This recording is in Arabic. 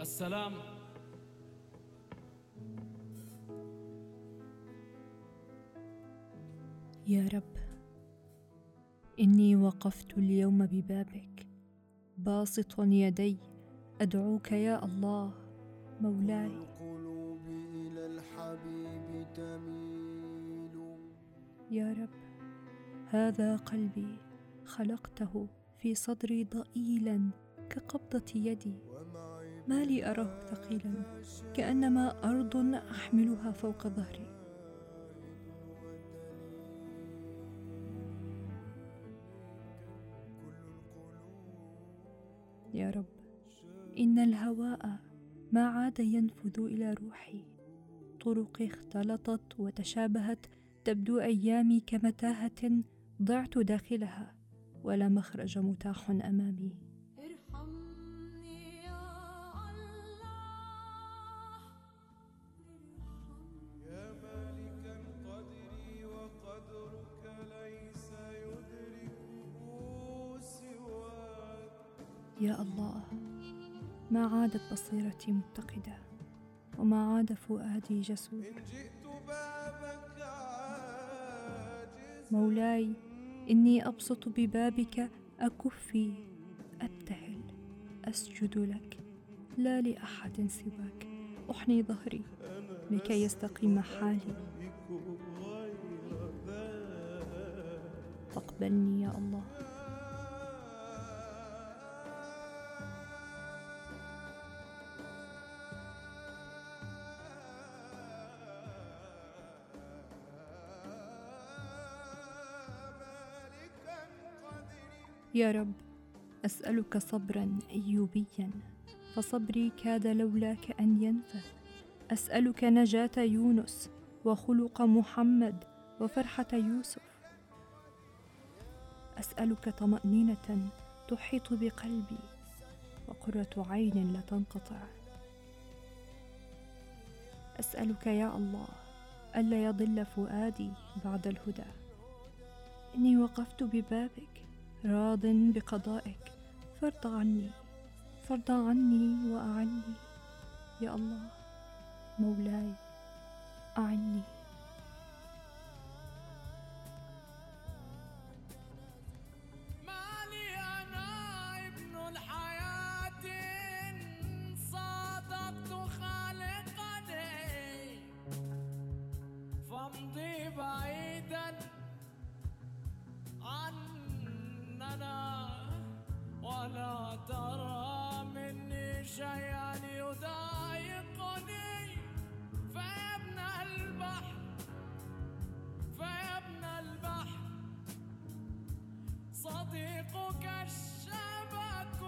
السلام. يا رب إني وقفت اليوم ببابك. باسط يدي أدعوك يا الله مولاي. القلوب إلى الحبيب تميل. يا رب هذا قلبي خلقته في صدري ضئيلا كقبضة يدي. ما لي أراه ثقيلا كأنما أرض أحملها فوق ظهري. يا رب إن الهواء ما عاد ينفذ إلى روحي. طرقي اختلطت وتشابهت تبدو أيامي كمتاهة ضعت داخلها ولا مخرج متاح أمامي. يا الله ما عادت بصيرتي متقدة وما عاد فؤادي جسود. مولاي إني أبسط ببابك أكفي أبتهل أسجد لك لا لأحد سواك. أحني ظهري لكي يستقيم حالي. فاقبلني يا الله. يا رب أسألك صبرا ايوبيا فصبري كاد لولاك أن ينفذ أسألك نجاة يونس وخلق محمد وفرحة يوسف. أسألك طمأنينة تحيط بقلبي وقرة عين لا تنقطع. أسألك يا الله ألا يضل فؤادي بعد الهدى. إني وقفت ببابك راض بقضائك. فارض عني فارض عني وأعني. يا الله مولاي أعني. جايالي وضايقني يعني فيا ابن البحر فيا ابن البحر. صديقك الشبك